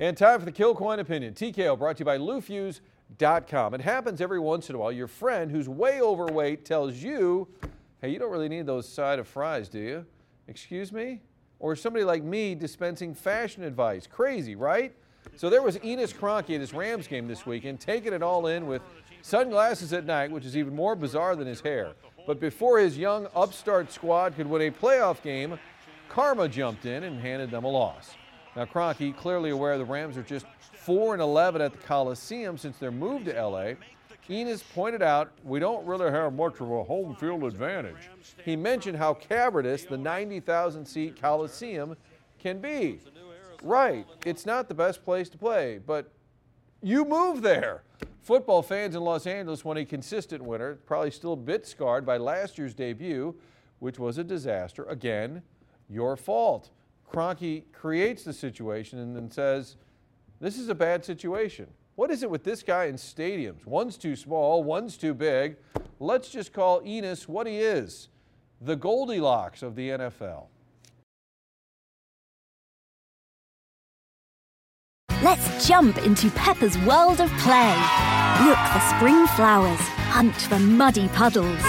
And time for the Kilcoyne Opinion. TKO brought to you by LouFusz.com. It happens every once in a while. Your friend who's way overweight tells you, hey, you don't really need those side of fries, do you? Excuse me? Or somebody like me dispensing fashion advice. Crazy, right? So there was Enos Kroenke at his Rams game this weekend, taking it all in with sunglasses at night, which is even more bizarre than his hair. But before his young upstart squad could win a playoff game, karma jumped in and handed them a loss. Now, Kroenke, clearly aware the Rams are just 4 and 11 at the Coliseum since their move to LA. Enos pointed out we don't really have much of a home field advantage. He mentioned how cavernous the 90,000 seat Coliseum can be. Right, it's not the best place to play, but you move there. Football fans in Los Angeles want a consistent winner, probably still a bit scarred by last year's debut, which was a disaster. Again, your fault. Kroenke creates the situation and then says, This is a bad situation. What is it with this guy in stadiums? One's too small, one's too big. Let's just call Enos what he is the Goldilocks of the NFL. Let's jump into Peppa's world of play. Look for spring flowers, hunt for muddy puddles,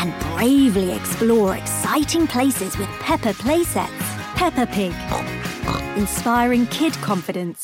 and bravely explore exciting places with Peppa playsets. Peppa Pig, inspiring kid confidence.